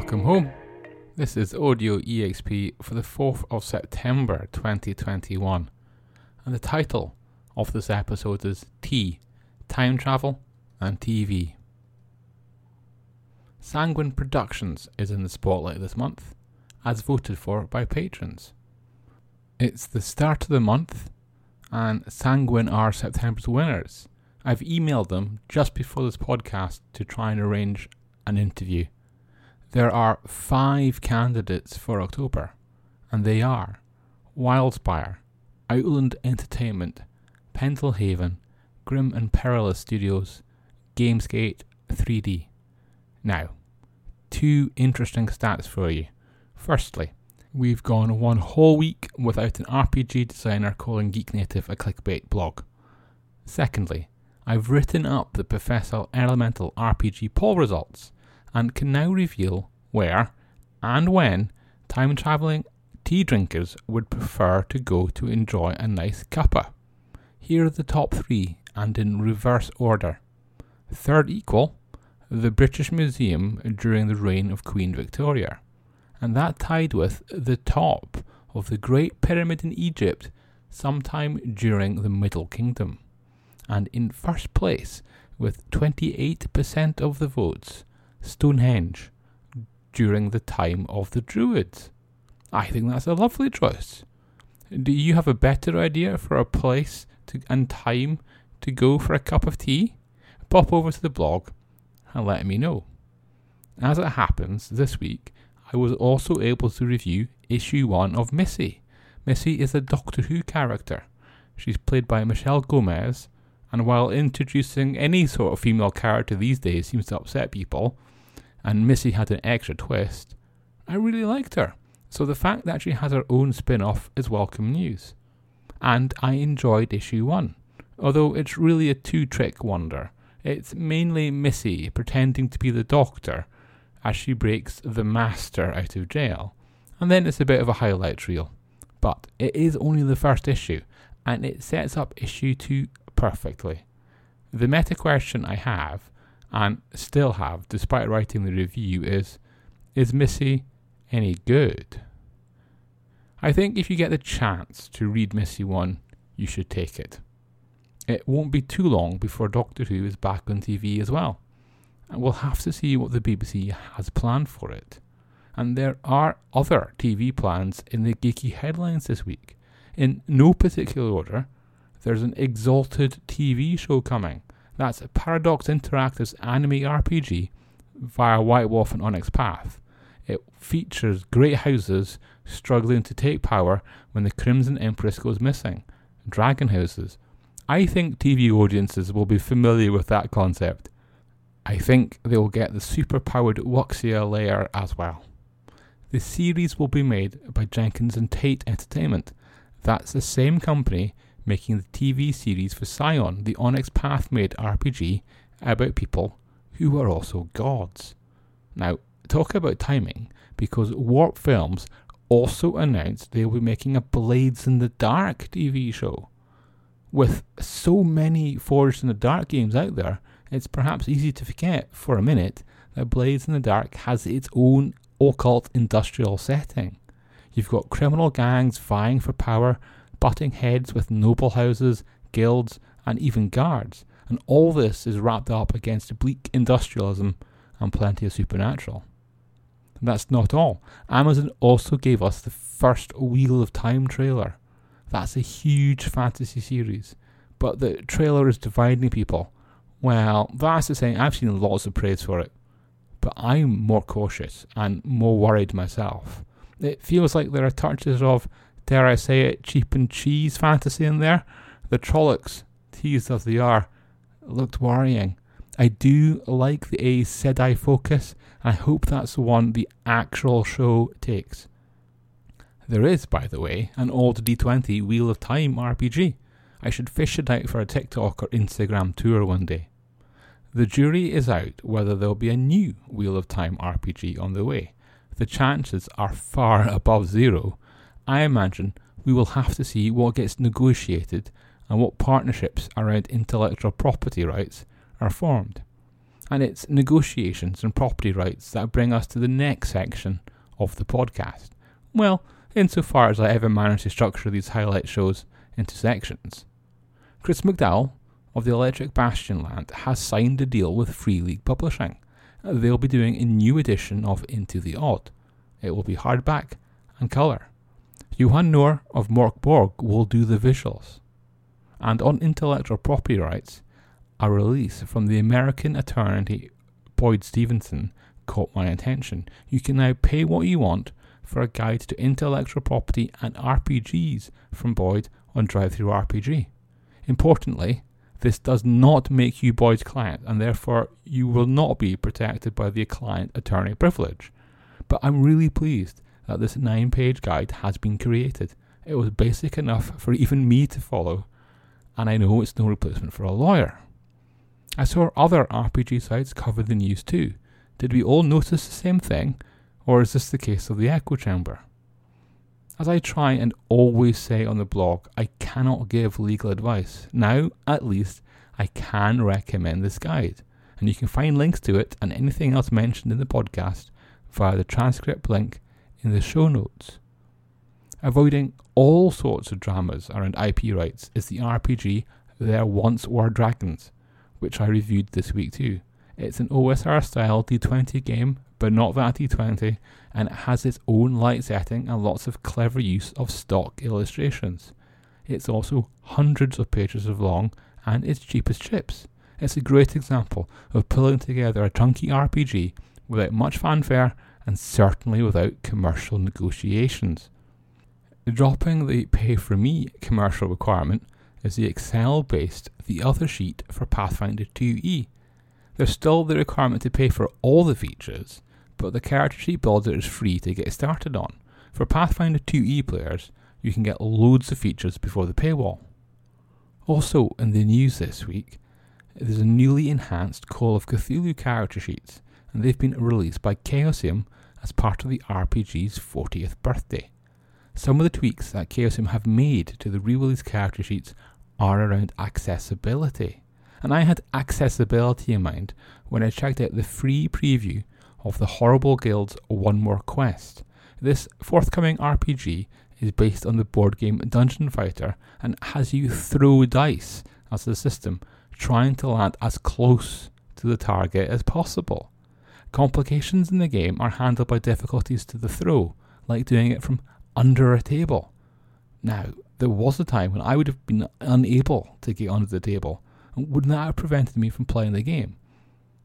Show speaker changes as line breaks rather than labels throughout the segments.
Welcome home. This is Audio EXP for the 4th of September 2021. And the title of this episode is T Time Travel and TV. Sanguine Productions is in the spotlight this month, as voted for by patrons. It's the start of the month, and Sanguine are September's winners. I've emailed them just before this podcast to try and arrange an interview. There are five candidates for October, and they are Wildspire, Outland Entertainment, Pendelhaven, Grim and Perilous Studios, Gamesgate 3D. Now, two interesting stats for you. Firstly, we've gone one whole week without an RPG designer calling Geek Native a clickbait blog. Secondly, I've written up the Professor Elemental RPG poll results and can now reveal where and when time travelling tea drinkers would prefer to go to enjoy a nice cuppa. Here are the top three, and in reverse order. Third equal, the British Museum during the reign of Queen Victoria, and that tied with the top of the Great Pyramid in Egypt sometime during the Middle Kingdom. And in first place, with 28% of the votes, Stonehenge during the time of the Druids. I think that's a lovely choice. Do you have a better idea for a place to, and time to go for a cup of tea? Pop over to the blog and let me know. As it happens, this week I was also able to review issue 1 of Missy. Missy is a Doctor Who character. She's played by Michelle Gomez, and while introducing any sort of female character these days seems to upset people, and Missy had an extra twist, I really liked her. So the fact that she has her own spin off is welcome news. And I enjoyed issue 1, although it's really a two trick wonder. It's mainly Missy pretending to be the doctor as she breaks the master out of jail, and then it's a bit of a highlight reel. But it is only the first issue, and it sets up issue 2 perfectly. The meta question I have and still have, despite writing the review, is Is Missy any good? I think if you get the chance to read Missy 1, you should take it. It won't be too long before Doctor Who is back on TV as well, and we'll have to see what the BBC has planned for it. And there are other TV plans in the geeky headlines this week. In no particular order, there's an Exalted TV show coming that's Paradox Interactive's anime RPG via White Wolf and Onyx Path. It features great houses struggling to take power when the Crimson Empress goes missing. Dragon houses. I think TV audiences will be familiar with that concept. I think they will get the super powered Wuxia layer as well. The series will be made by Jenkins and Tate Entertainment. That's the same company making the TV series for Scion, the Onyx Path made RPG about people who are also gods. Now, talk about timing, because Warp Films also announced they will be making a Blades in the Dark TV show. With so many Forged in the Dark games out there, it's perhaps easy to forget for a minute that Blades in the Dark has its own occult industrial setting. You've got criminal gangs vying for power butting heads with noble houses, guilds, and even guards, and all this is wrapped up against bleak industrialism and plenty of supernatural. And that's not all. Amazon also gave us the first Wheel of Time trailer. That's a huge fantasy series, but the trailer is dividing people. Well, that's the saying, I've seen lots of praise for it, but I'm more cautious and more worried myself. It feels like there are touches of dare I say it, cheap and cheese fantasy in there. The Trollocs, teased as they are, looked worrying. I do like the Aes Sedai focus, and I hope that's the one the actual show takes. There is, by the way, an old D20 Wheel of Time RPG. I should fish it out for a TikTok or Instagram tour one day. The jury is out whether there'll be a new Wheel of Time RPG on the way. The chances are far above zero, I imagine we will have to see what gets negotiated and what partnerships around intellectual property rights are formed. And it's negotiations and property rights that bring us to the next section of the podcast. Well, insofar as I ever manage to structure these highlight shows into sections. Chris McDowell of the Electric Bastionland has signed a deal with Free League Publishing. They'll be doing a new edition of Into the Odd. It will be hardback and colour. Johan Nohr of Mörk Borg will do the visuals. And on intellectual property rights, a release from the American attorney Boyd Stevenson caught my attention. You can now pay what you want for a guide to intellectual property and RPGs from Boyd on DriveThruRPG. Importantly, this does not make you Boyd's client, and therefore you will not be protected by the client attorney privilege. But I'm really pleased that this nine page guide has been created. It was basic enough for even me to follow, and I know it's no replacement for a lawyer. I saw other RPG sites cover the news too. Did we all notice the same thing, or is this the case of the echo chamber? As I try and always say on the blog, I cannot give legal advice. Now, at least, I can recommend this guide, and you can find links to it and anything else mentioned in the podcast via the transcript link in the show notes. Avoiding all sorts of dramas around IP rights is the RPG There Once Were Dragons, which I reviewed this week too. It's an OSR style D20 game, but not that D20, and it has its own light setting and lots of clever use of stock illustrations. It's also hundreds of pages of long and it's cheap as chips. It's a great example of pulling together a chunky RPG without much fanfare and certainly without commercial negotiations. Dropping the pay for me commercial requirement is the Excel based The Other Sheet for Pathfinder 2e. There's still the requirement to pay for all the features, but the character sheet builder is free to get started on. For Pathfinder 2e players, you can get loads of features before the paywall. Also, in the news this week, there's a newly enhanced Call of Cthulhu character sheets, and they've been released by Chaosium as part of the RPG's 40th birthday. Some of the tweaks that Chaosium have made to the re released character sheets are around accessibility. And I had accessibility in mind when I checked out the free preview of the Horrible Guild's One More Quest. This forthcoming RPG is based on the board game Dungeon Fighter and has you throw dice as the system, trying to land as close to the target as possible. Complications in the game are handled by difficulties to the throw, like doing it from under a table. Now, there was a time when I would have been unable to get under the table, and wouldn't that have prevented me from playing the game?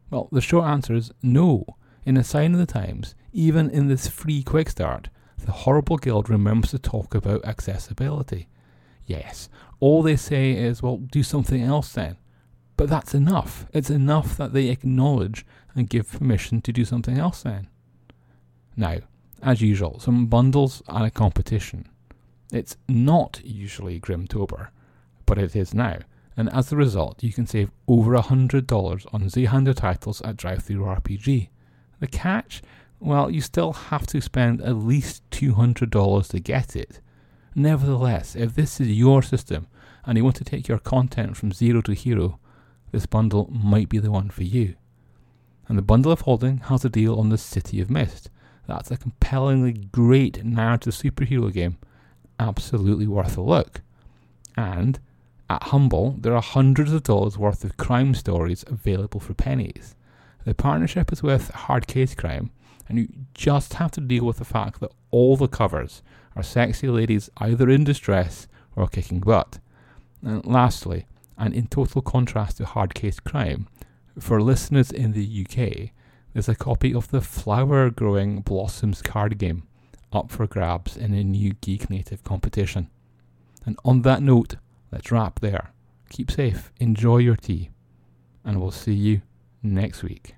Well, the short answer is no. In a sign of the times, even in this free quick start, the Horrible Guild remembers to talk about accessibility. Yes, all they say is, well, do something else then. But that's enough. It's enough that they acknowledge and give permission to do something else then. Now, as usual, some bundles and a competition. It's not usually Grimtober, but it is now, and as a result, you can save over $100 on Zweihander titles at DriveThruRPG. The catch? Well, you still have to spend at least $200 to get it. Nevertheless, if this is your system and you want to take your content from zero to hero, this bundle might be the one for you. And the bundle of holding has a deal on the City of Mist. That's a compellingly great narrative superhero game, absolutely worth a look. And at Humble, there are hundreds of dollars worth of crime stories available for pennies. The partnership is with Hard Case Crime, and you just have to deal with the fact that all the covers are sexy ladies either in distress or kicking butt. And lastly, and in total contrast to Hard Case Crime, for listeners in the UK, there's a copy of the Flower Growing Blossoms card game up for grabs in a new Geek Native competition. And on that note, let's wrap there. Keep safe, enjoy your tea, and we'll see you next week.